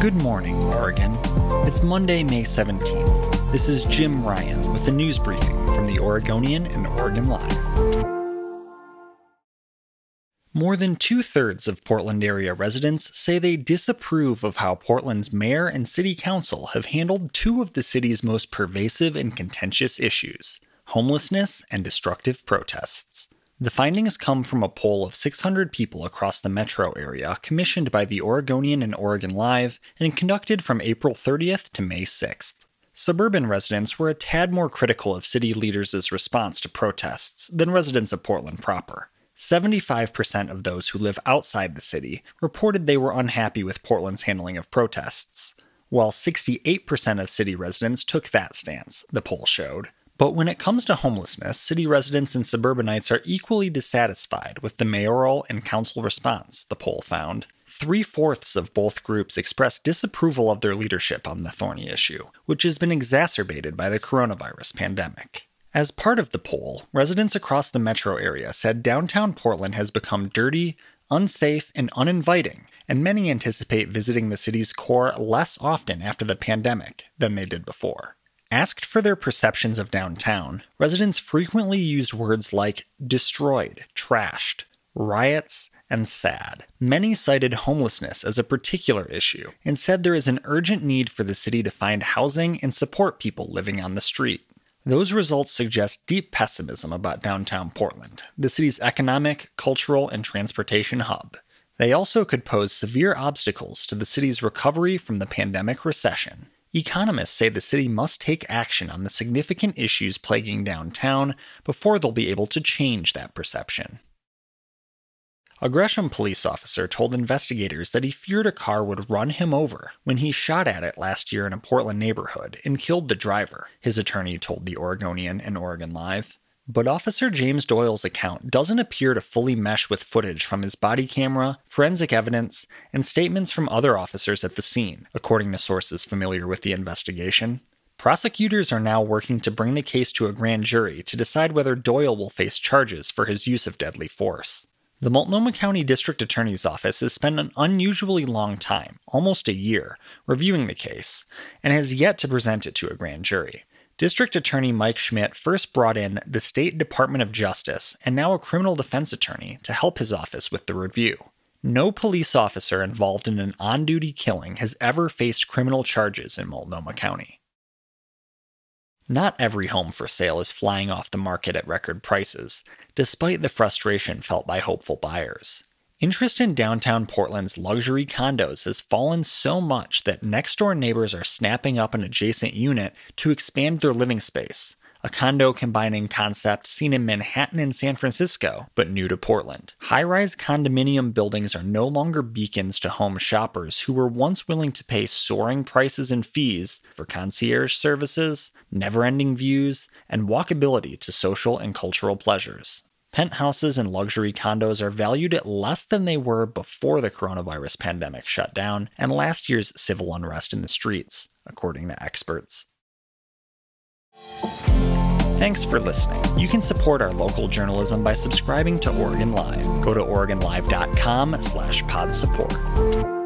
Good morning, Oregon. It's Monday, May 17th. This is Jim Ryan with the news briefing from the Oregonian and Oregon Live. More than two thirds of Portland area residents say they disapprove of how Portland's mayor and city council have handled two of the city's most pervasive and contentious issues homelessness and destructive protests. The findings come from a poll of 600 people across the metro area commissioned by the Oregonian and Oregon Live and conducted from April 30th to May 6th. Suburban residents were a tad more critical of city leaders' response to protests than residents of Portland proper. 75% of those who live outside the city reported they were unhappy with Portland's handling of protests, while 68% of city residents took that stance, the poll showed. But when it comes to homelessness, city residents and suburbanites are equally dissatisfied with the mayoral and council response, the poll found. Three fourths of both groups expressed disapproval of their leadership on the thorny issue, which has been exacerbated by the coronavirus pandemic. As part of the poll, residents across the metro area said downtown Portland has become dirty, unsafe, and uninviting, and many anticipate visiting the city's core less often after the pandemic than they did before. Asked for their perceptions of downtown, residents frequently used words like destroyed, trashed, riots, and sad. Many cited homelessness as a particular issue and said there is an urgent need for the city to find housing and support people living on the street. Those results suggest deep pessimism about downtown Portland, the city's economic, cultural, and transportation hub. They also could pose severe obstacles to the city's recovery from the pandemic recession. Economists say the city must take action on the significant issues plaguing downtown before they'll be able to change that perception. A Gresham police officer told investigators that he feared a car would run him over when he shot at it last year in a Portland neighborhood and killed the driver, his attorney told the Oregonian and Oregon Live. But Officer James Doyle's account doesn't appear to fully mesh with footage from his body camera, forensic evidence, and statements from other officers at the scene, according to sources familiar with the investigation. Prosecutors are now working to bring the case to a grand jury to decide whether Doyle will face charges for his use of deadly force. The Multnomah County District Attorney's Office has spent an unusually long time, almost a year, reviewing the case, and has yet to present it to a grand jury. District Attorney Mike Schmidt first brought in the State Department of Justice and now a criminal defense attorney to help his office with the review. No police officer involved in an on duty killing has ever faced criminal charges in Multnomah County. Not every home for sale is flying off the market at record prices, despite the frustration felt by hopeful buyers. Interest in downtown Portland's luxury condos has fallen so much that next door neighbors are snapping up an adjacent unit to expand their living space. A condo combining concept seen in Manhattan and San Francisco, but new to Portland. High rise condominium buildings are no longer beacons to home shoppers who were once willing to pay soaring prices and fees for concierge services, never ending views, and walkability to social and cultural pleasures. Penthouses and luxury condos are valued at less than they were before the coronavirus pandemic shut down and last year's civil unrest in the streets, according to experts. Thanks for listening. You can support our local journalism by subscribing to Oregon Live. Go to OregonLive.com slash pod support.